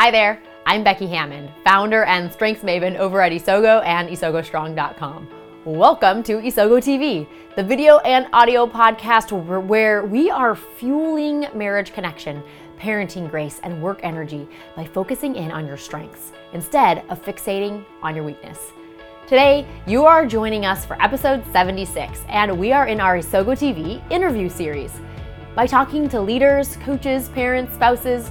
Hi there, I'm Becky Hammond, founder and strengths maven over at Isogo and IsogoStrong.com. Welcome to Isogo TV, the video and audio podcast where we are fueling marriage connection, parenting grace, and work energy by focusing in on your strengths instead of fixating on your weakness. Today, you are joining us for episode 76, and we are in our Isogo TV interview series. By talking to leaders, coaches, parents, spouses,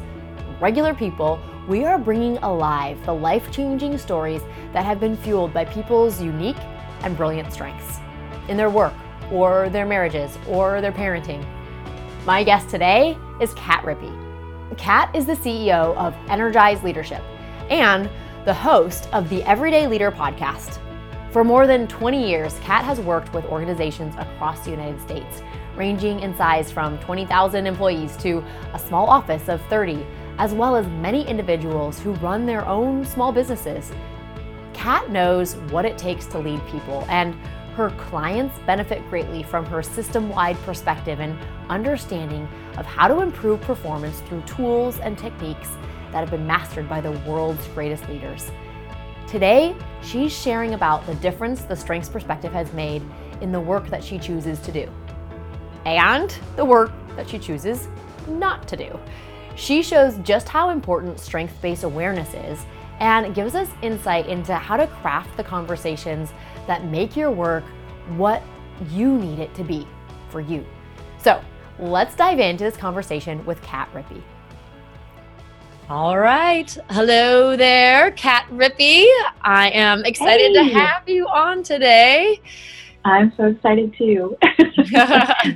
regular people, we are bringing alive the life changing stories that have been fueled by people's unique and brilliant strengths in their work, or their marriages, or their parenting. My guest today is Kat Rippey. Kat is the CEO of Energize Leadership and the host of the Everyday Leader podcast. For more than 20 years, Kat has worked with organizations across the United States, ranging in size from 20,000 employees to a small office of 30 as well as many individuals who run their own small businesses. Kat knows what it takes to lead people, and her clients benefit greatly from her system wide perspective and understanding of how to improve performance through tools and techniques that have been mastered by the world's greatest leaders. Today, she's sharing about the difference the strengths perspective has made in the work that she chooses to do and the work that she chooses not to do. She shows just how important strength based awareness is and gives us insight into how to craft the conversations that make your work what you need it to be for you. So let's dive into this conversation with Kat Rippey. All right. Hello there, Kat Rippey. I am excited hey. to have you on today. I'm so excited too.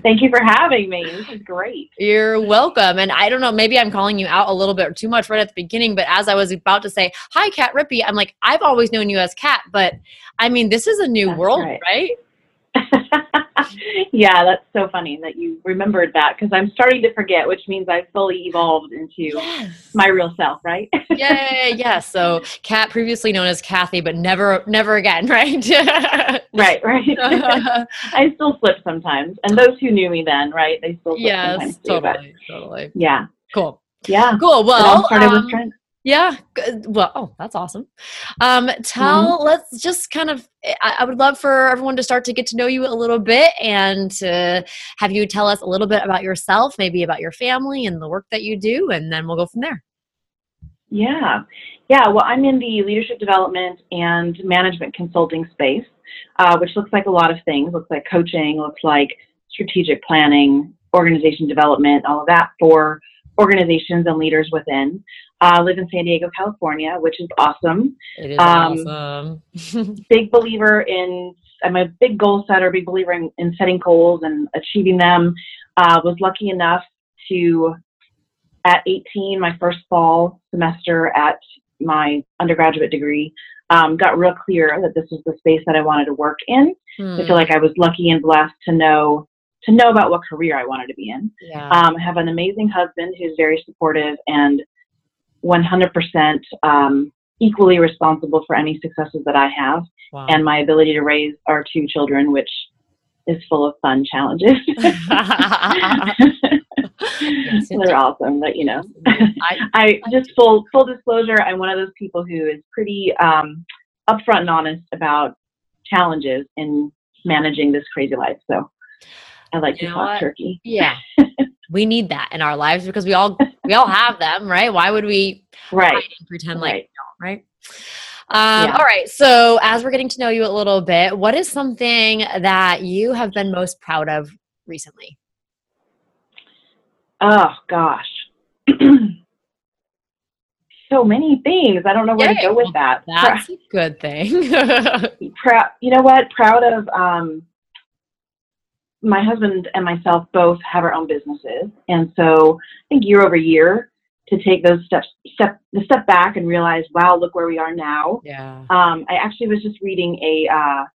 Thank you for having me. This is great. You're welcome. And I don't know, maybe I'm calling you out a little bit too much right at the beginning, but as I was about to say, Hi, Kat Rippey, I'm like, I've always known you as Kat, but I mean, this is a new That's world, right? right? yeah, that's so funny that you remembered that because I'm starting to forget, which means I've fully evolved into yes. my real self, right? yeah, yeah. So, Kat, previously known as Kathy, but never, never again, right? right, right. I still slip sometimes, and those who knew me then, right? They still slip yes, sometimes too, totally, totally. Yeah, cool. Yeah, cool. Well, started um, with strength. Yeah. Well, oh, that's awesome. Um, tell, mm-hmm. let's just kind of, I, I, would love for everyone to start to get to know you a little bit and to have you tell us a little bit about yourself, maybe about your family and the work that you do, and then we'll go from there. Yeah. Yeah. Well, I'm in the leadership development and management consulting space, uh, which looks like a lot of things. Looks like coaching, looks like strategic planning, organization development, all of that for organizations and leaders within. I uh, live in San Diego, California, which is awesome. It is um, awesome. big believer in, I'm a big goal setter, big believer in, in setting goals and achieving them. Uh, was lucky enough to, at 18, my first fall semester at my undergraduate degree, um, got real clear that this was the space that I wanted to work in. Hmm. I feel like I was lucky and blessed to know to know about what career I wanted to be in. Yeah. Um, I have an amazing husband who's very supportive and 100% um, equally responsible for any successes that I have wow. and my ability to raise our two children, which is full of fun challenges. They're awesome, but you know, I, I, just full full disclosure. I'm one of those people who is pretty um, upfront and honest about challenges in managing this crazy life. So I like you to talk what? turkey. Yeah. we need that in our lives because we all we all have them, right? Why would we right pretend like right. we don't, right? Um, yeah. All right. So, as we're getting to know you a little bit, what is something that you have been most proud of recently? Oh gosh, so many things. I don't know where Yay. to go with that. That's a good thing. proud. You know what? Proud of um, my husband and myself both have our own businesses, and so I think year over year to take those steps, step the step back and realize, wow, look where we are now. Yeah. Um, I actually was just reading a uh,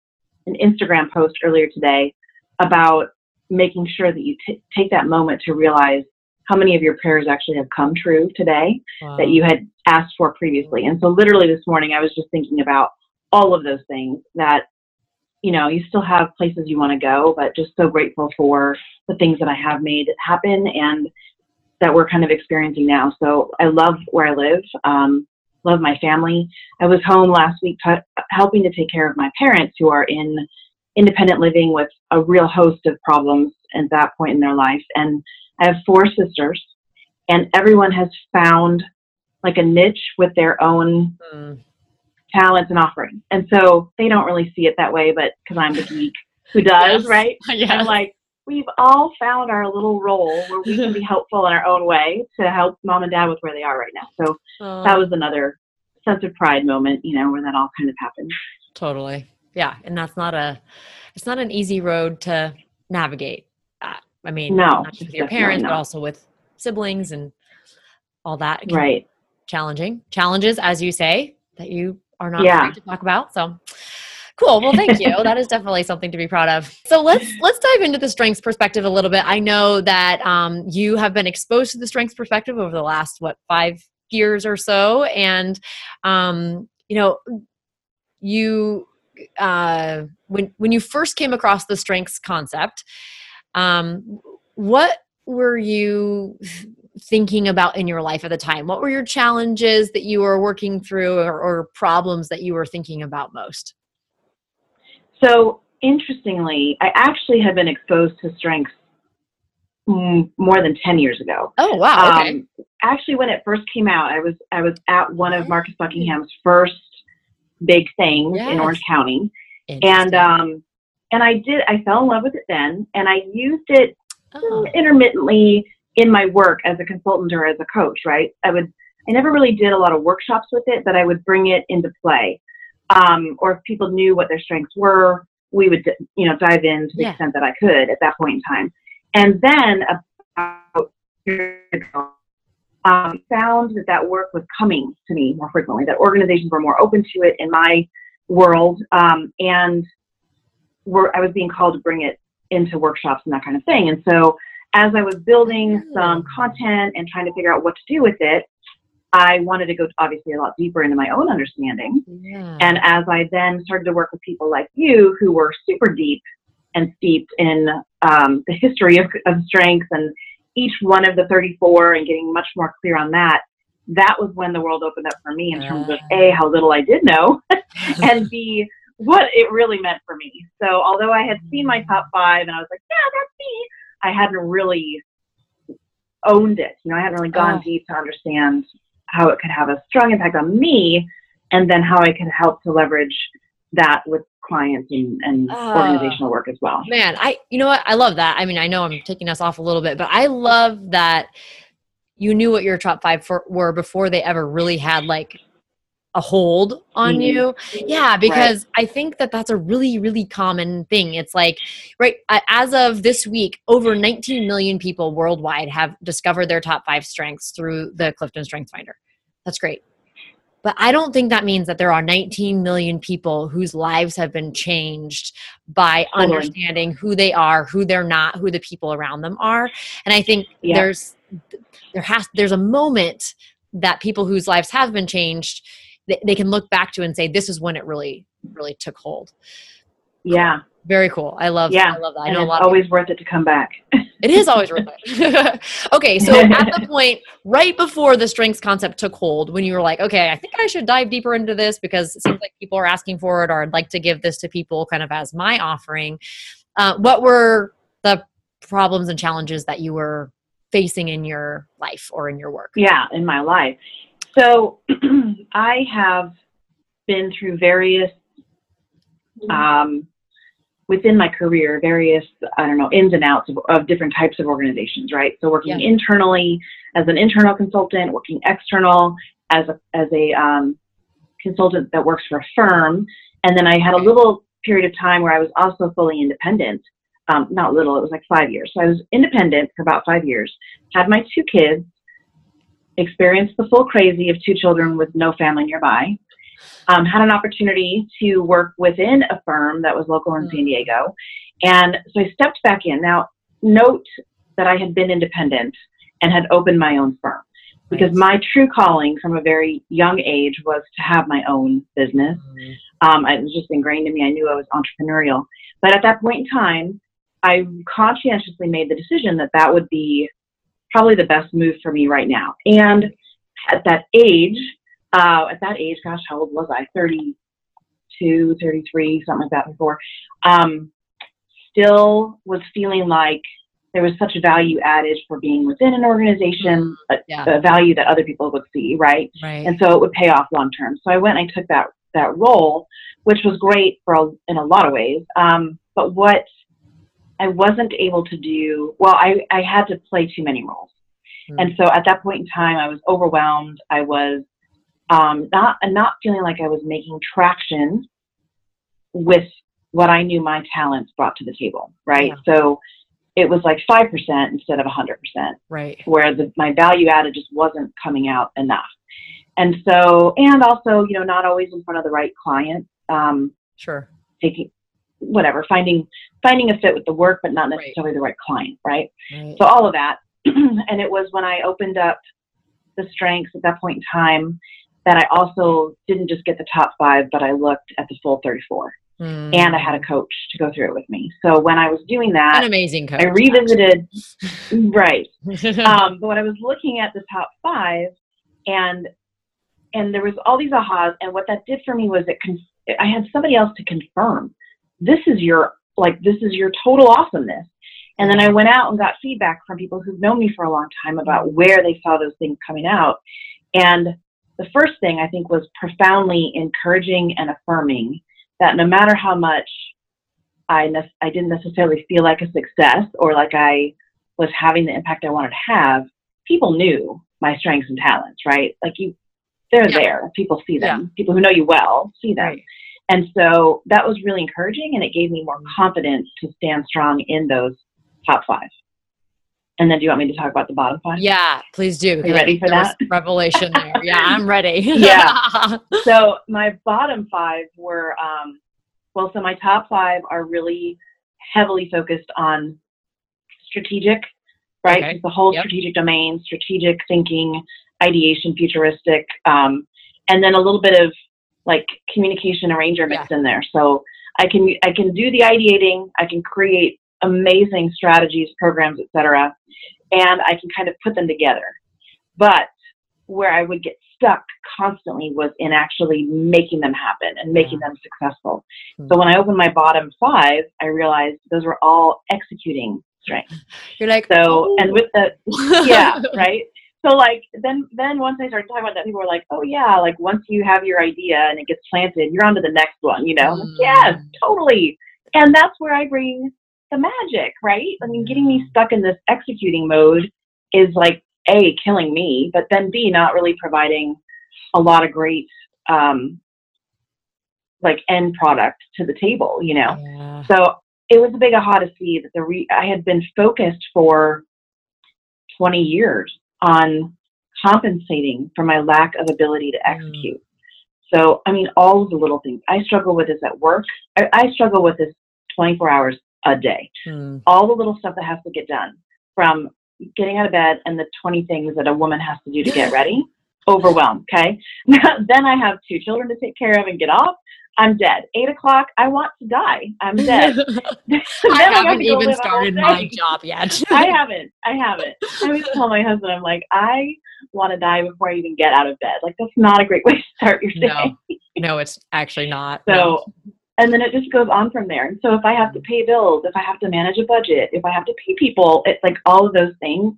an Instagram post earlier today about making sure that you t- take that moment to realize how many of your prayers actually have come true today wow. that you had asked for previously. And so, literally this morning, I was just thinking about all of those things that you know, you still have places you want to go, but just so grateful for the things that I have made happen and that we're kind of experiencing now. So I love where I live. Um, love my family. I was home last week t- helping to take care of my parents who are in independent living with a real host of problems at that point in their life. And I have four sisters, and everyone has found like a niche with their own mm. Talents and offerings. And so they don't really see it that way, but because I'm the geek who does, yes. right? Yeah. And like, we've all found our little role where we can be helpful in our own way to help mom and dad with where they are right now. So oh. that was another sense of pride moment, you know, where that all kind of happened. Totally. Yeah. And that's not a, it's not an easy road to navigate. Uh, I mean, no, not just with your parents, not. but also with siblings and all that. Right. Challenging challenges, as you say, that you are not yeah. to talk about. So Cool. Well, thank you. that is definitely something to be proud of. So let's let's dive into the strengths perspective a little bit. I know that um, you have been exposed to the strengths perspective over the last what five years or so, and um, you know, you uh, when when you first came across the strengths concept, um, what were you thinking about in your life at the time? What were your challenges that you were working through or, or problems that you were thinking about most? So interestingly, I actually had been exposed to strengths more than 10 years ago. Oh, wow. Okay. Um, actually, when it first came out, I was, I was at one of Marcus Buckingham's first big things yes. in Orange County. And, um, and I did, I fell in love with it then, and I used it oh. intermittently in my work as a consultant or as a coach, right? I would, I never really did a lot of workshops with it, but I would bring it into play um, or if people knew what their strengths were, we would you know dive in to the yeah. extent that I could at that point in time. And then about ago, um, found that that work was coming to me more frequently. That organizations were more open to it in my world, um, and were, I was being called to bring it into workshops and that kind of thing. And so, as I was building some content and trying to figure out what to do with it, I wanted to go obviously a lot deeper into my own understanding. Yeah. And as I then started to work with people like you who were super deep and steeped in um, the history of, of strength and each one of the 34 and getting much more clear on that, that was when the world opened up for me in terms of A, how little I did know, and B, what it really meant for me. So although I had seen my top five and I was like, yeah, that's me, I hadn't really owned it. You know, I hadn't really gone oh. deep to understand how it could have a strong impact on me, and then how I could help to leverage that with clients and, and uh, organizational work as well. Man, I you know what I love that. I mean, I know I'm taking us off a little bit, but I love that you knew what your top five for, were before they ever really had like a hold on mm-hmm. you yeah because right. i think that that's a really really common thing it's like right as of this week over 19 million people worldwide have discovered their top five strengths through the clifton strength finder that's great but i don't think that means that there are 19 million people whose lives have been changed by totally. understanding who they are who they're not who the people around them are and i think yeah. there's there has there's a moment that people whose lives have been changed they, they can look back to and say this is when it really really took hold. Yeah. Very cool. I love yeah. I love that. I know a lot always worth it to come back. It is always worth it. Okay so at the point right before the strengths concept took hold when you were like okay i think i should dive deeper into this because it seems like people are asking for it or i'd like to give this to people kind of as my offering uh, what were the problems and challenges that you were facing in your life or in your work? Yeah in my life so I have been through various, um, within my career, various, I don't know, ins and outs of, of different types of organizations, right? So working yeah. internally as an internal consultant, working external as a, as a um, consultant that works for a firm. And then I had a little period of time where I was also fully independent. Um, not little, it was like five years. So I was independent for about five years, had my two kids, experienced the full crazy of two children with no family nearby. Um, had an opportunity to work within a firm that was local in San Diego. And so I stepped back in. Now, note that I had been independent and had opened my own firm because my true calling from a very young age was to have my own business. Mm-hmm. Um, it was just ingrained in me. I knew I was entrepreneurial. But at that point in time, I conscientiously made the decision that that would be probably the best move for me right now. And at that age, uh, at that age, gosh, how old was I? 32, 33, something like that before. Um, still was feeling like there was such a value added for being within an organization, a, Yeah. value that other people would see, right? Right. And so it would pay off long term. So I went and I took that that role, which was great for a, in a lot of ways. Um, but what I wasn't able to do, well, I, I had to play too many roles. Mm. And so at that point in time, I was overwhelmed. I was um, not not feeling like I was making traction with what I knew my talents brought to the table, right? So it was like five percent instead of a hundred percent right. where the, my value added just wasn't coming out enough. And so, and also, you know, not always in front of the right client, um, Sure. taking whatever, finding finding a fit with the work, but not Right. necessarily the right client, right? Right. So all of that, and it was when I opened up the strengths at that point in time that I also didn't just get the top five, but I looked at the full 34, Mm. and I had a coach to go through it with me. So when I was doing that an amazing coach. I revisited, right, um, but when I was looking at the top five, and and there was all these ahas, and what that did for me was it con- I had somebody else to confirm this is your like this is your total awesomeness. And then I went out and got feedback from people who've known me for a long time about where they saw those things coming out. And the first thing I think was profoundly encouraging and affirming that no matter how much I ne- I didn't necessarily feel like a success or like I was having the impact I wanted to have, people knew my strengths and talents, right? Like you, they're Yeah. there. People see them. People who know you well see them. Right. And so that was really encouraging, and it gave me more confidence to stand strong in those top five. And then, do you want me to talk about the bottom five? Yeah, please do. because ready for that? Revelation there. Yeah, I'm ready. Yeah. So my bottom five were, um, well, so my top five are really heavily focused on strategic, right? Okay. The whole Yep. strategic domain, strategic thinking, ideation, futuristic, um, and then a little bit of like communication arranger mixed in there. So I can I can do the ideating, I can create amazing strategies, programs, etc., and I can kind of put them together. But where I would get stuck constantly was in actually making them happen and making them successful. Hmm. So when I opened my bottom five, I realized those were all executing strengths. You're like, So and with the yeah, right. So like then then once I started talking about that, people were like, oh yeah, like once you have your idea and it gets planted, you're on to the next one. You know, I'm like, Mm. yes, totally. And that's where I bring the magic, right? I mean, getting me stuck in this executing mode is like a killing me, but then b not really providing a lot of great um, like end product to the table. You know. Yeah. So it was a big aha to see that the re- I had been focused for 20 years on compensating for my lack of ability to execute. So, I mean, all of the little things. I struggle with this at work. I, I struggle with this 24 hours a day. Hmm. All the little stuff that has to get done from getting out of bed and the 20 things that a woman has to do to get ready. Overwhelmed, okay? then I have two children to take care of and get off. I'm dead. Eight o'clock, I want to die. I'm dead. I haven't to even live a whole started my job yet. I haven't. I haven't. I always tell my husband, I'm like, I want to die before I even get out of bed. Like that's not a great way to start your day. no, no, it's actually not. So, and then it just goes on from there. And so if I have to pay bills, if I have to manage a budget, if I have to pay people, it's like all of those things,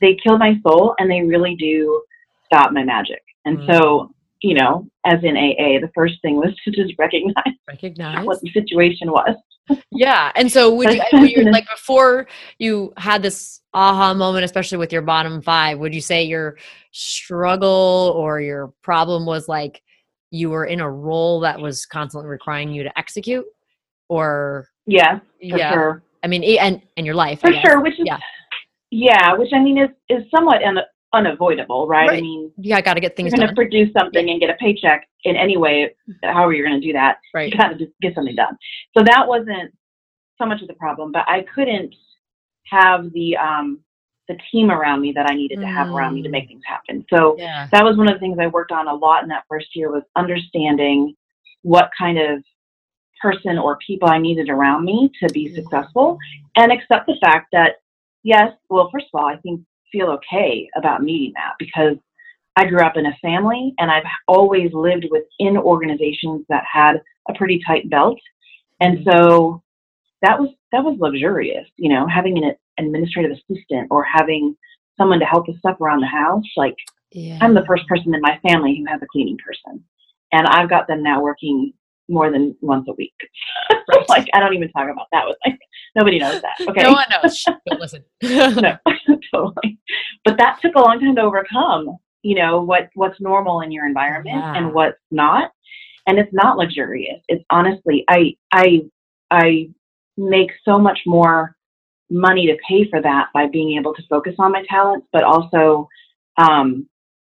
they kill my soul and they really do stop my magic. And Mm. so, you know, as in AA, the first thing was to just recognize recognize. what the situation was. Yeah. And so would you, you like before you had this aha moment, especially with your bottom five, would you say your struggle or your problem was like you were in a role that was constantly requiring you to execute? Or for yeah, sure. I mean, and and your life, For sure, which is Yeah. yeah, which I mean is is somewhat unavoidable, right? I mean, Yeah, I got to get things. you're going to produce something and get a paycheck in any way, however you're going to do that. Right. You got to just get something done. So that wasn't so much of the problem, but I couldn't have the um the team around me that I needed to have around me to Mm. make things happen. So Yeah. that was one of the things I worked on a lot in that first year was understanding what kind of person or people I needed around me to be Mm. successful and accept the fact that yes, well, first of all, I think feel okay about needing that because I grew up in a family and I've always lived within organizations that had a pretty tight belt. And Mm-hmm. so that was that was luxurious, you know, having an administrative assistant or having someone to help with stuff around the house. Like Yeah. I'm the first person in my family who has a cleaning person. And I've got them now working more than once a week. so like I don't even talk about that with like nobody knows that. Okay. No one knows. Don't listen. no, totally. But that took a long time to overcome. You know what what's normal in your environment Yeah. and what's not, and it's not luxurious. It's honestly, I I I make so much more money to pay for that by being able to focus on my talents, but also um,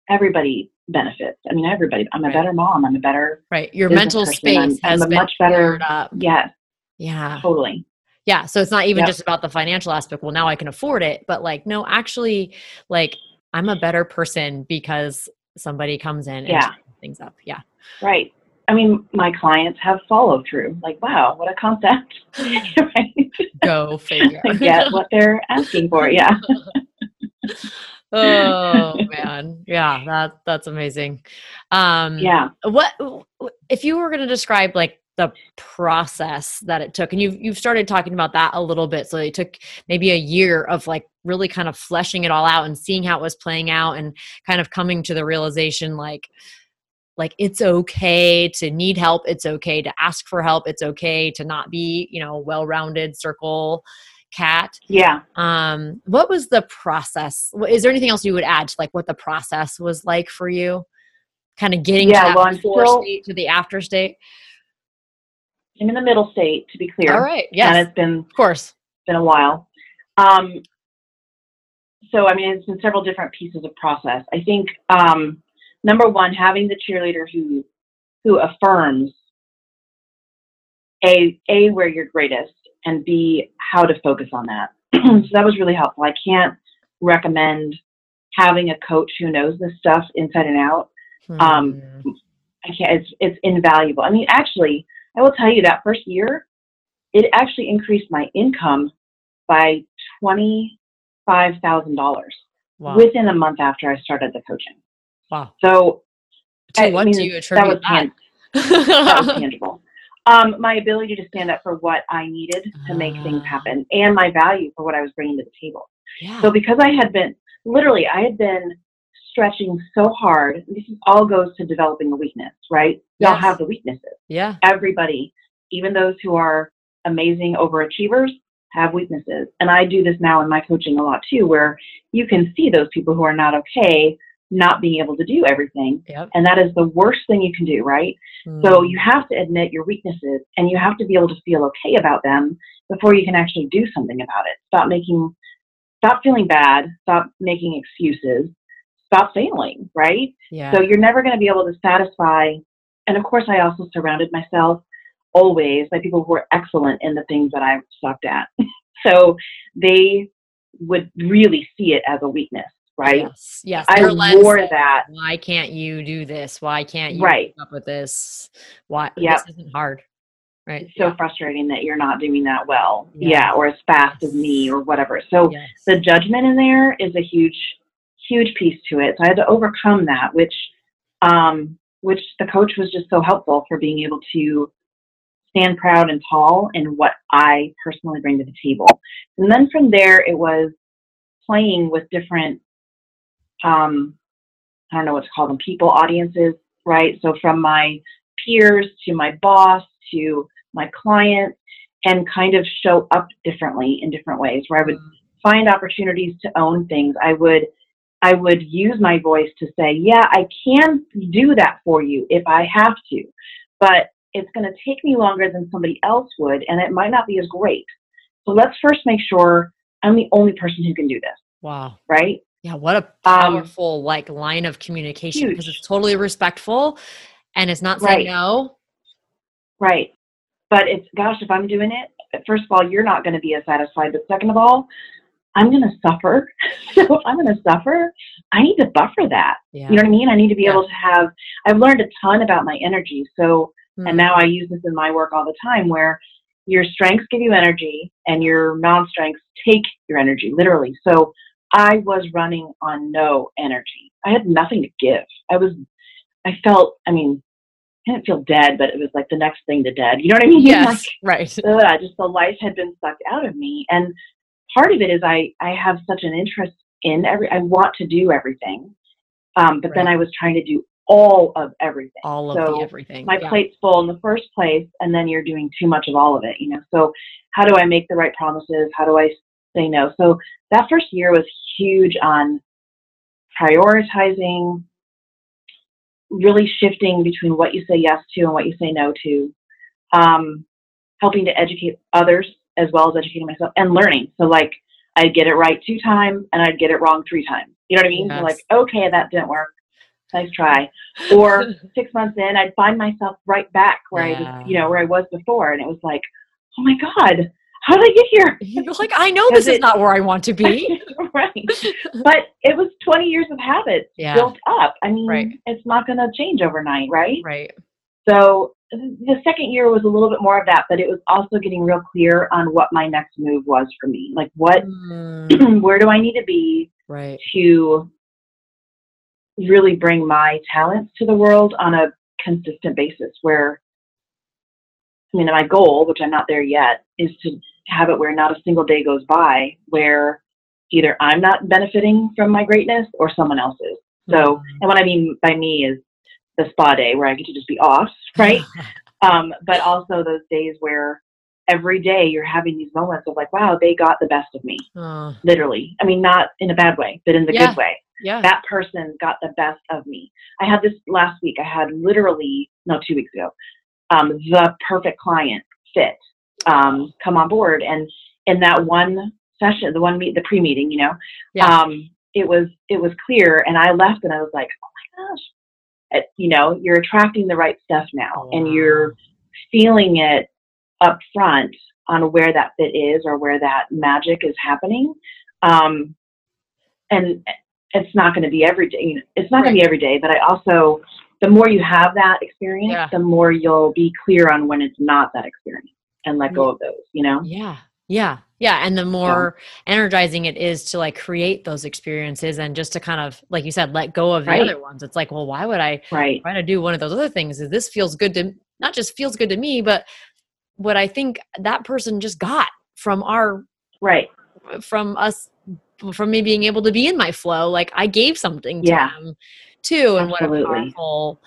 everybody benefits. I mean, everybody. I'm a Right. better mom. I'm a better right. Your mental person. space I'm- has I'm been much better- up. yes, Yeah. totally. Yeah. So it's not even Yep. just about the financial aspect. Well, now I can afford it. But like, no, actually, like, I'm a better person because somebody comes in and Yeah. things up. Yeah. Right. I mean, my clients have follow through. Like, wow, what a concept. right? Go figure. get what they're asking for. Yeah. Oh man. Yeah. That that's amazing. Um, Yeah. what if you were going to describe like the process that it took and you've you've started talking about that a little bit so it took maybe a year of like really kind of fleshing it all out and seeing how it was playing out and kind of coming to the realization like like it's okay to need help it's okay to ask for help it's okay to not be you know well-rounded circle cat Yeah. um what was the process is there anything else you would add to like what the process was like for you kind of getting Yeah, to that well, before still- state to the after state I'm in the middle state, to be clear. all right yes And it's been of course been a while. Um, so, I mean, it's been several different pieces of process. I think um, number one, having the cheerleader who who affirms a a where you're greatest and b how to focus on that. so that was really helpful. I can't recommend having a coach who knows this stuff inside and out. Um, Hmm. I can't. It's it's invaluable. I mean, actually, I will tell you that first year, it actually increased my income by twenty five thousand dollars wow within a month after I started the coaching. wow So to I what mean, do you that attribute was, tan- that was tangible. Um, my ability to stand up for what I needed to make things Ah. happen, and my value for what I was bringing to the table. yeah So because I had been literally, I had been stretching so hard. This all goes to developing a weakness, right? Y'all have the weaknesses. yeah Everybody, even those who are amazing overachievers, have weaknesses. And I do this now in my coaching a lot too, where you can see those people who are not okay not being able to do everything. yep And that is the worst thing you can do, right? So Mm. you have to admit your weaknesses and you have to be able to feel okay about them before you can actually do something about it. Stop making, stop feeling bad, stop making excuses, stop failing, right? yeah So you're never going to be able to satisfy. And of course, I also surrounded myself always by people who were excellent in the things that I sucked at. so they would really see it as a weakness, right? yes yes I lens wore of, that. why can't you do this why can't you Right. up with this why Yep. this isn't hard right It's so frustrating that you're not doing that well. Yeah, or as fast as me or whatever. So yes. the judgment in there is a huge, huge piece to it. So I had to overcome that, which, um, which the coach was just so helpful for being able to stand proud and tall in what I personally bring to the table. And then from there, it was playing with different, um, I don't know what to call them, people, audiences, right? So from my peers to my boss to my clients, and kind of show up differently in different ways, where I would find opportunities to own things. I would I would use my voice to say, yeah, I can do that for you if I have to, but it's going to take me longer than somebody else would, and it might not be as great. So let's first make sure I'm the only person who can do this, wow right? Yeah, what a Um, powerful like line of communication because it's totally respectful and it's not saying Right. no. Right. But it's, gosh, if I'm doing it, first of all, you're not going to be as satisfied. But second of all, I'm going to suffer. so I'm going to suffer, I need to buffer that. Yeah. You know what I mean? I need to be Yeah. able to have, I've learned a ton about my energy. So, Mm. and now I use this in my work all the time where your strengths give you energy and your non strengths take your energy, literally. So I was running on no energy. I had nothing to give. I was, I felt, I mean, I didn't feel dead, but it was like the next thing to dead. You know what I mean? Yes, right. Like, just the life had been sucked out of me. And part of it is I, I have such an interest in every, I want to do everything. Um, but right. then I was trying to do all of everything. All of so the everything. My yeah. plate's full in the first place, and then you're doing too much of all of it, you know. So how do I make the right promises? How do I say no? So that first year was huge on prioritizing, really shifting between what you say yes to and what you say no to, um, helping to educate others as well as educating myself and learning. So like I'd get it right two times and I'd get it wrong three times. You know what I mean? Yes. So like, okay, that didn't work. Nice try. Or six months in, I'd find myself right back where yeah. I was, you know, where I was before. And it was like, oh my God, how did I get here? You're like, I know this it, is not where I want to be. right. But it was 20 years of habits yeah. built up. I mean, right. it's not going to change overnight, right? Right. So the second year was a little bit more of that, but it was also getting real clear on what my next move was for me. Like, what, mm. where do I need to be right. to really bring my talents to the world on a consistent basis? Where, I mean, my goal, which I'm not there yet, is to have it where not a single day goes by where either I'm not benefiting from my greatness or someone else is. So, mm-hmm. and what I mean by me is the spa day where I get to just be off, right? um, but also those days where every day you're having these moments of like, wow, they got the best of me. Uh, Literally. I mean, not in a bad way, but in the yeah. good way. Yeah. That person got the best of me. I had this last week. I had literally, no, two weeks ago, um, the perfect client fit um, come on board. And in that one session, the one meet, the pre-meeting, you know, yeah. um, it was it was clear, and I left, and I was like, oh my gosh, it, you know, you're attracting the right stuff now, oh, and you're feeling it up front on where that fit is or where that magic is happening. Um, and it's not going to be every day. You know, it's not right. going to be every day, but I also, the more you have that experience, yeah. the more you'll be clear on when it's not that experience and let go of those, you know? Yeah. Yeah. Yeah. And the more yeah. energizing it is to like create those experiences and just to kind of, like you said, let go of the right. other ones. It's like, well, why would I right. try to do one of those other things? Is this feels good to not just feels good to me, but what I think that person just got from our right from us from me being able to be in my flow. Like I gave something to yeah. them too. And Absolutely. what a powerful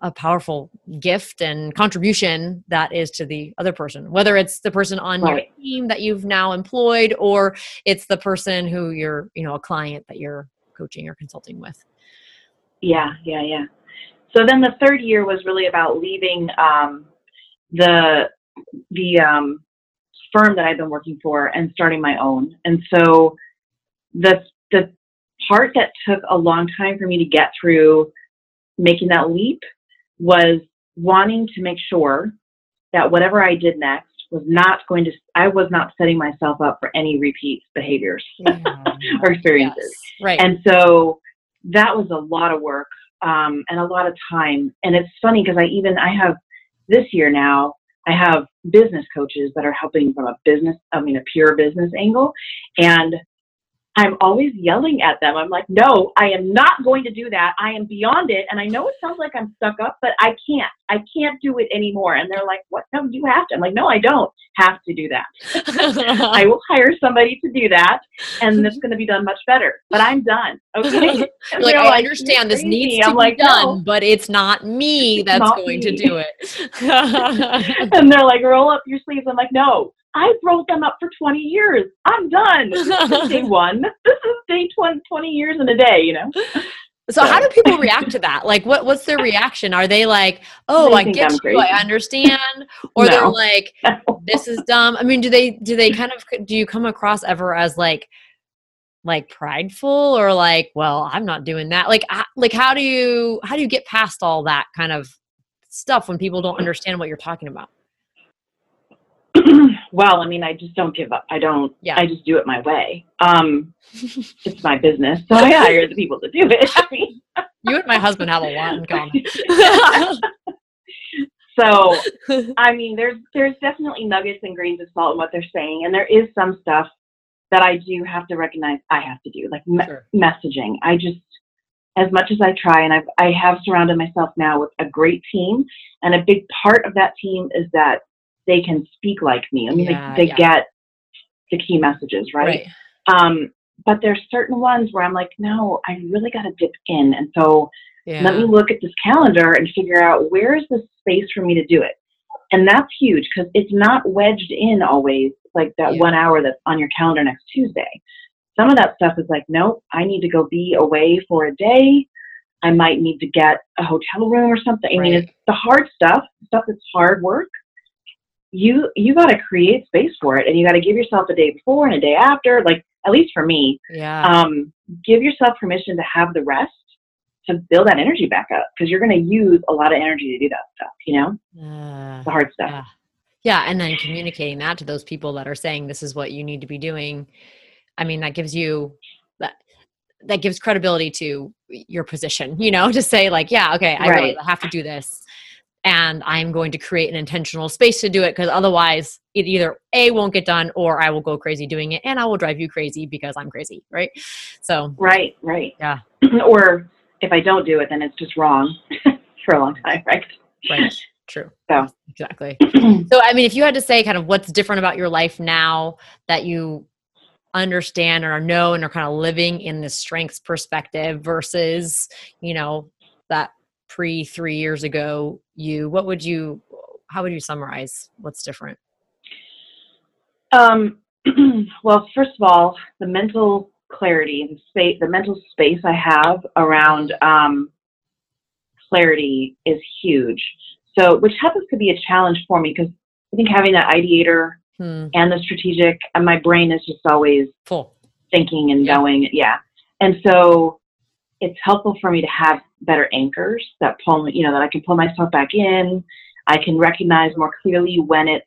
a powerful gift and contribution that is to the other person whether it's the person on right. your team that you've now employed or it's the person who you're you know a client that you're coaching or consulting with. Yeah yeah yeah. So then the third year was really about leaving um, the the um, firm that i've been working for and starting my own. And so the the part that took a long time for me to get through making that leap was wanting to make sure that whatever I did next was not going to, I was not setting myself up for any repeat behaviors yeah. or experiences. Yes. Right. And so that was a lot of work um, and a lot of time. And it's funny because I even, I have this year now, I have business coaches that are helping from a business, I mean, a pure business angle. And I'm always yelling at them. I'm like, no, I am not going to do that. I am beyond it. And I know it sounds like I'm stuck up, but I can't. I can't do it anymore. And they're like, what? No, you have to. I'm like, no, I don't have to do that. I will hire somebody to do that, and it's mm-hmm. going to be done much better. But I'm done. Okay. like, I like, understand this needs to I'm be like, done, no, but it's not me that's going me. to do it. and they're like, roll up your sleeves. I'm like, no, I've rolled them up for 20 years. I'm done. This is day one. This is day 20, 20 years in a day, you know? So, so, how do people react to that? Like, what what's their reaction? Are they like, "Oh, I get you, crazy. I understand," or no. they're like, "This is dumb"? I mean, do they do they kind of do you come across ever as like like prideful or like, "Well, I'm not doing that"? Like, like how do you how do you get past all that kind of stuff when people don't understand what you're talking about? well, I mean, I just don't give up. I don't. Yeah. I just do it my way. Um, it's my business, so I hire the people to do it. I mean, you and my husband have a lot in common. so, I mean, there's there's definitely nuggets and grains of salt in what they're saying, and there is some stuff that I do have to recognize I have to do, like me- Sure. messaging. I just, as much as I try, and I've, I have surrounded myself now with a great team, and a big part of that team is that they can speak like me. I mean, Yeah, they, they yeah. get the key messages, right? Um, but there's certain ones where I'm like, no, I really got to dip in, and so Yeah. let me look at this calendar and figure out where is the space for me to do it. And that's huge because it's not wedged in always like that one hour that's on your calendar next Tuesday. Some of that stuff is like, nope, I need to go be away for a day. I might need to get a hotel room or something. I mean, Right. it's the hard stuff, stuff that's hard work. You you got to create space for it, and you got to give yourself a day before and a day after. Like at least for me, yeah. um, give yourself permission to have the rest to build that energy back up because you're going to use a lot of energy to do that stuff. You know, Uh, the hard stuff. Yeah. Yeah, and then communicating that to those people that are saying this is what you need to be doing. I mean, that gives you that that gives credibility to your position, you know, to say like, yeah, okay, I Right. realize I have to do this and I'm going to create an intentional space to do it because otherwise it either A won't get done or I will go crazy doing it and I will drive you crazy because I'm crazy, right? So, Right, right. Yeah. or if I don't do it, then it's just wrong for a long time, right? right, true. So. Exactly. So, I mean, if you had to say kind of what's different about your life now that you understand or know and are kind of living in the strengths perspective versus, you know, that pre three years ago you, what would you, how would you summarize what's different? Um, well, first of all, the mental clarity and space, the mental space I have around um, clarity is huge. So, which happens to be a challenge for me because I think having that ideator Hmm. and the strategic, and my brain is just always Full. thinking and Yeah. going. Yeah. And so it's helpful for me to have better anchors that pull me, you know, that I can pull myself back in. I can recognize more clearly when it's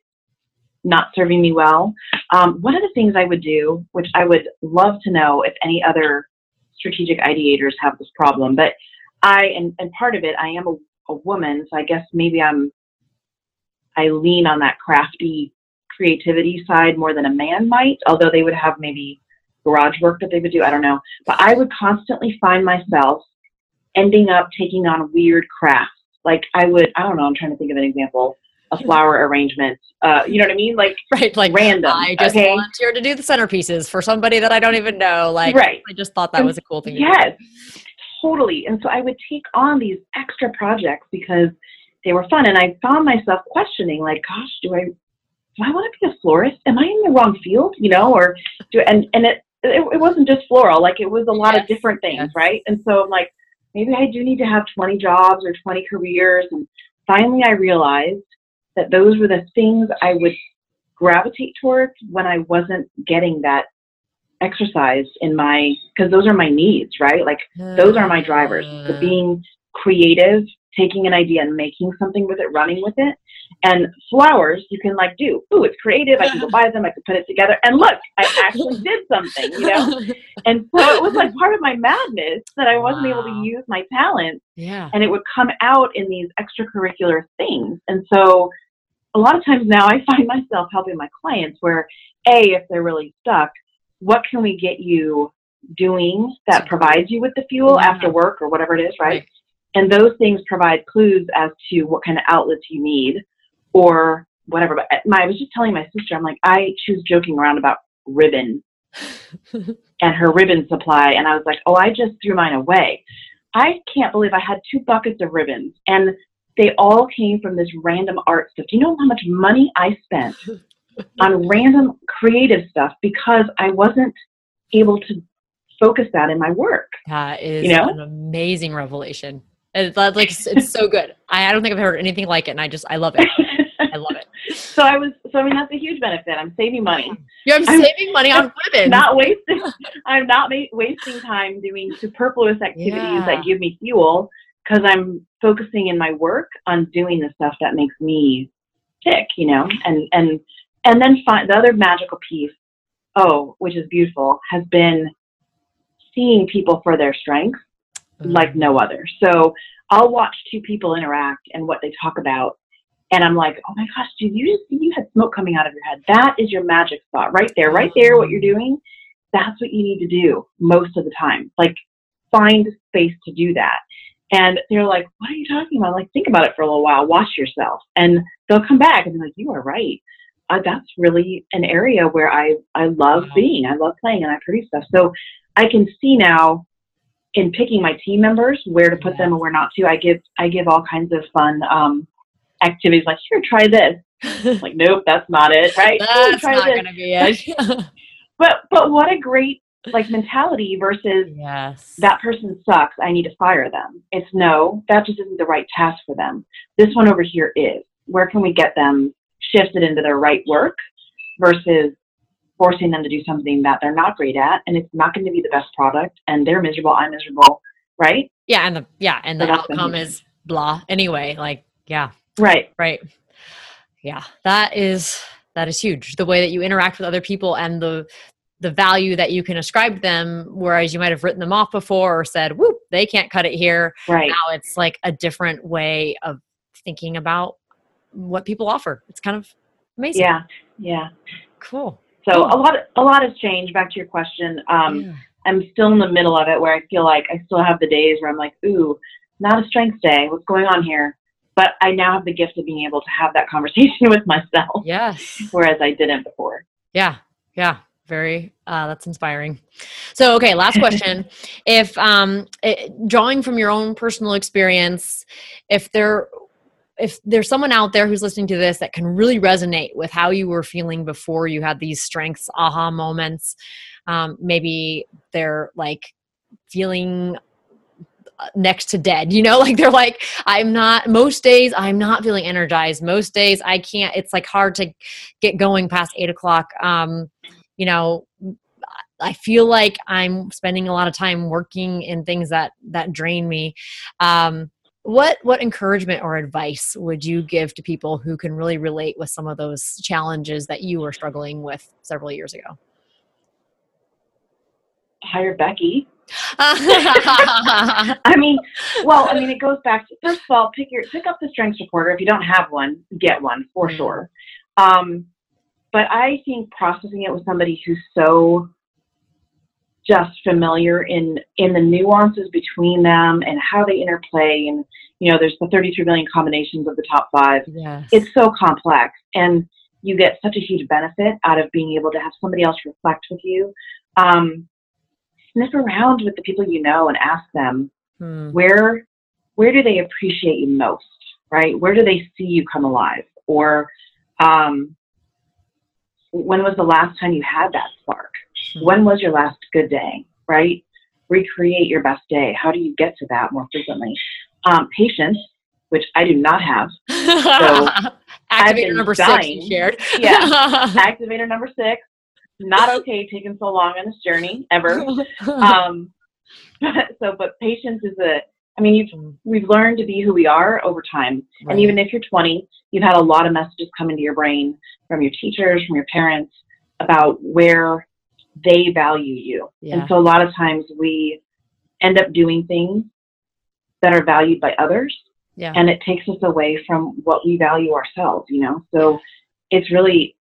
not serving me well. Um, one of the things I would do, which I would love to know if any other strategic ideators have this problem, but I, and, and part of it, I am a, a woman, so I guess maybe I'm, I lean on that crafty creativity side more than a man might, although they would have maybe garage work that they would do. I don't know. But I would constantly find myself ending up taking on weird crafts. Like I would, I don't know, I'm trying to think of an example. A flower arrangement. Uh, you know what I mean? Like Right. Like random. I just okay? volunteered to do the centerpieces for somebody that I don't even know. Like, right. I just thought that was a cool thing to. Yes, totally. And so I would take on these extra projects because they were fun. And I found myself questioning, like, gosh, do I do I want to be a florist? Am I in the wrong field? You know, or do and and it it, it wasn't just floral, like it was a lot Yes, of different things, yes. right? And so I'm like, maybe I do need to have 20 jobs or 20 careers. And finally, I realized that those were the things I would gravitate towards when I wasn't getting that exercise in my because those are my needs, right? Like those are my drivers. The Uh, being creative, taking an idea and making something with it, running with it. And flowers, you can like do. Ooh, it's creative. I can go buy them. I can put it together. And look, I actually did something, you know. And so it was like part of my madness that I wasn't able to use my talent, yeah. and it would come out in these extracurricular things. And so a lot of times now I find myself helping my clients where a if they're really stuck, what can we get you doing that provides you with the fuel Yeah. after work or whatever it is, right? Right. And those things provide clues as to what kind of outlets you need or whatever. But uh, my, I was just telling my sister, I'm like, I she was joking around about ribbon and her ribbon supply. And I was like, oh, I just threw mine away. I can't believe I had two buckets of ribbons and they all came from this random art stuff. Do you know how much money I spent on random creative stuff because I wasn't able to focus that in my work? That is You know? an amazing revelation. It's like it's, so good. I, I don't think I've heard anything like it, and I just I love it. I love it. so I was, so I mean, that's a huge benefit. I'm saving money. Yeah, I'm, I'm- saving money on ribbons. not wasting i'm not ma- wasting time doing superfluous activities Yeah. that give me fuel because i'm focusing in my work on doing the stuff that makes me tick you know and and and then find the other magical piece oh which is beautiful has been seeing people for their strengths Mm. like no other so i'll watch two people interact and what they talk about and I'm like, oh my gosh, dude, you just you had smoke coming out of your head. That is your magic spot right there, right there. What you're doing, that's what you need to do most of the time. Like find space to do that. And they're like, what are you talking about? Like, think about it for a little while, wash yourself. And they'll come back and be like, you are right. Uh, that's really an area where I, I love being. I love playing and I produce stuff. So I can see now in picking my team members where to put them and where not to. I give I give all kinds of fun um, activities like here, try this. like, nope, that's not it. Right? That's not this. gonna be it. but but what a great like mentality versus yes that person sucks i need to fire them it's no that just isn't the right task for them this one over here is where can we get them shifted into their right work versus forcing them to do something that they're not great at and it's not going to be the best product and they're miserable i'm miserable right? Yeah and the yeah and the outcome is blah. Anyway like yeah. Right. Right. Yeah that is that is huge. The way that you interact with other people and the the value that you can ascribe to them whereas you might have written them off before or said whoop they can't cut it here. Right. Now it's like a different way of thinking about what people offer. It's kind of amazing. Yeah yeah. Cool so cool. a lot a lot has changed back to your question. Um yeah. i'm still in the middle of it where i feel like i still have the days where i'm like ooh not a strength day. What's going on here? But i now have the gift of being able to have that conversation with myself yes. whereas i didn't before. Yeah. Yeah. Very uh, that's inspiring. So okay last question. If um it, drawing from your own personal experience if there if there's someone out there who's listening to this that can really resonate with how you were feeling before you had these strengths aha moments um, maybe they're like feeling uh, next to dead you know like they're like i'm not most days i'm not feeling energized most days i can't it's like hard to get going past eight o'clock um you know I feel like I'm spending a lot of time working in things that that drain me. Um, what what encouragement or advice would you give to people who can really relate with some of those challenges that you were struggling with several years ago? Hire Becky. I mean, well, I mean, it goes back to first of all, pick your pick up the strengths reporter. If you don't have one, get one for mm-hmm. sure. Um, but I think processing it with somebody who's so just familiar in in the nuances between them and how they interplay and you know there's the 33 million combinations of the top five yes. it's so complex and you get such a huge benefit out of being able to have somebody else reflect with you um, sniff around with the people you know and ask them hmm. where where do they appreciate you most right where do they see you come alive or um, when was the last time you had that spark? Mm-hmm. When was your last good day, right? Recreate your best day. How do you get to that more frequently? Um, patience, which I do not have. So activator number dying. six shared. yeah. Activator number six. Not okay taking so long on this journey ever. Um, so, but patience is a I mean, you've, we've learned to be who we are over time. Right. And even if you're 20, you've had a lot of messages come into your brain from your teachers, from your parents about where they value you. Yeah. And so a lot of times we end up doing things that are valued by others. Yeah. And it takes us away from what we value ourselves, you know? So it's really,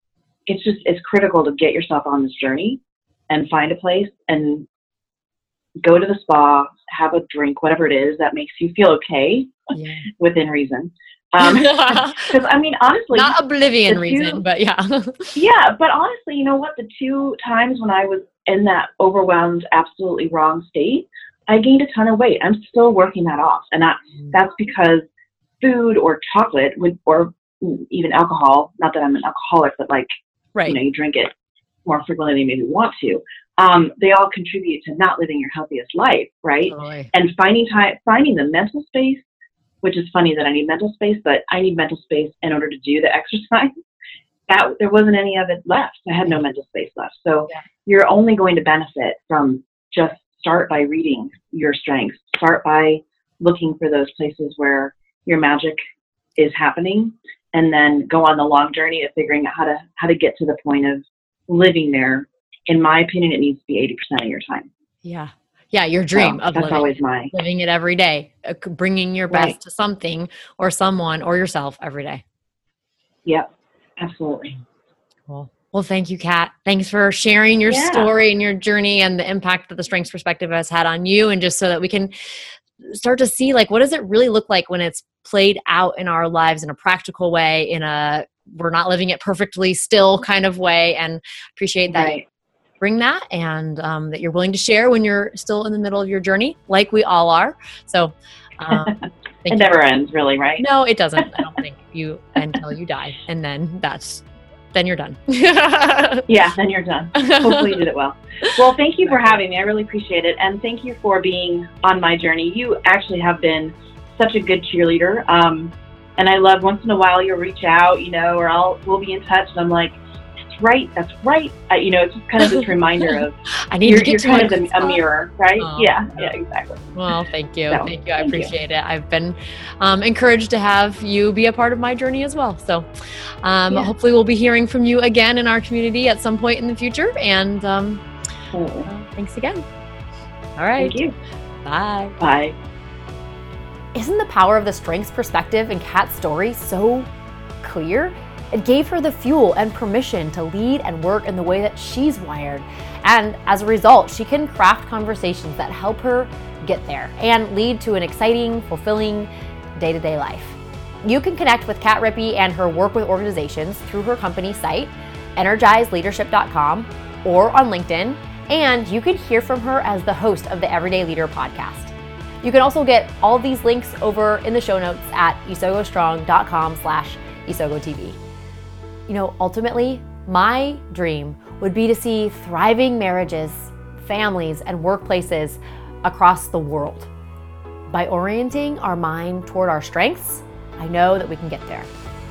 it's just, it's critical to get yourself on this journey and find a place and go to the spa, have a drink, whatever it is that makes you feel okay yeah. within reason. Because um, I mean, honestly, not oblivion two, reason, but yeah, yeah. But honestly, you know what? The two times when I was in that overwhelmed, absolutely wrong state, I gained a ton of weight. I'm still working that off, and that mm. that's because food or chocolate would, or even alcohol. Not that I'm an alcoholic, but like right. you know, you drink it more frequently than you maybe want to um, they all contribute to not living your healthiest life, right? Totally. And finding time, finding the mental space, which is funny that I need mental space, but I need mental space in order to do the exercise. That there wasn't any of it left. I had no mental space left. So yeah. you're only going to benefit from just start by reading your strengths. Start by looking for those places where your magic is happening, and then go on the long journey of figuring out how to how to get to the point of living there in my opinion, it needs to be 80% of your time. Yeah. Yeah, your dream of that's living, always living it every day, uh, bringing your best right. to something or someone or yourself every day. Yep, absolutely. Cool. Well, thank you, Kat. Thanks for sharing your Yeah. story and your journey and the impact that the strengths perspective has had on you, and just so that we can start to see like what does it really look like when it's played out in our lives in a practical way, in a we're not living it perfectly still kind of way, and appreciate that Right. Bring that and um, that you're willing to share when you're still in the middle of your journey, like we all are. So, um, It never ends, really, right? No, it doesn't. I don't think you until you die, and then that's then you're done. Yeah, then you're done. Hopefully, you did it well. Well, thank you for having me. I really appreciate it, and thank you for being on my journey. You actually have been such a good cheerleader, um, and I love once in a while you'll reach out, you know, or I'll we'll be in touch, and I'm like, that's right, that's right. Uh, you know, it's just kind of this reminder of I need you're, to get you're to kind of a, a mirror, right? Oh. yeah, yeah, exactly. Well, thank you, So, thank you. I thank you. appreciate it. I've been um, encouraged to have you be a part of my journey as well. So, um, Yeah. hopefully, we'll be hearing from you again in our community at some point in the future. And um, Absolutely. well, thanks again. All right, Thank you. bye. Bye. Isn't the power of the strengths perspective in Kat's story so clear? It gave her the fuel and permission to lead and work in the way that she's wired. And as a result, she can craft conversations that help her get there and lead to an exciting, fulfilling day to day life. You can connect with Kat Rippey and her work with organizations through her company site, energizeleadership.com, or on LinkedIn. And you can hear from her as the host of the Everyday Leader podcast. You can also get all these links over in the show notes at isogostrong.com slash isogotv. You know, ultimately, my dream would be to see thriving marriages, families, and workplaces across the world. By orienting our mind toward our strengths, I know that we can get there,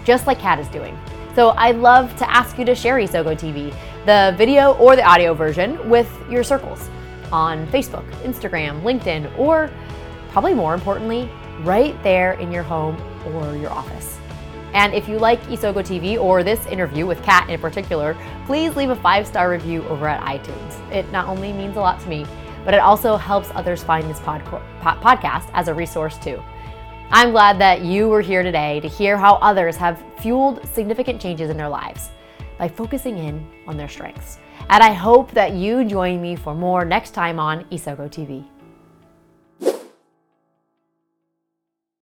just like Kat is doing. So I'd love to ask you to share Isogo TV, the video or the audio version, with your circles on Facebook, Instagram, LinkedIn, or probably more importantly, right there in your home or your office. And if you like Isogo TV or this interview with Kat in particular, please leave a five star review over at iTunes. It not only means a lot to me, but it also helps others find this pod- po- podcast as a resource too. I'm glad that you were here today to hear how others have fueled significant changes in their lives by focusing in on their strengths. And I hope that you join me for more next time on Isogo TV.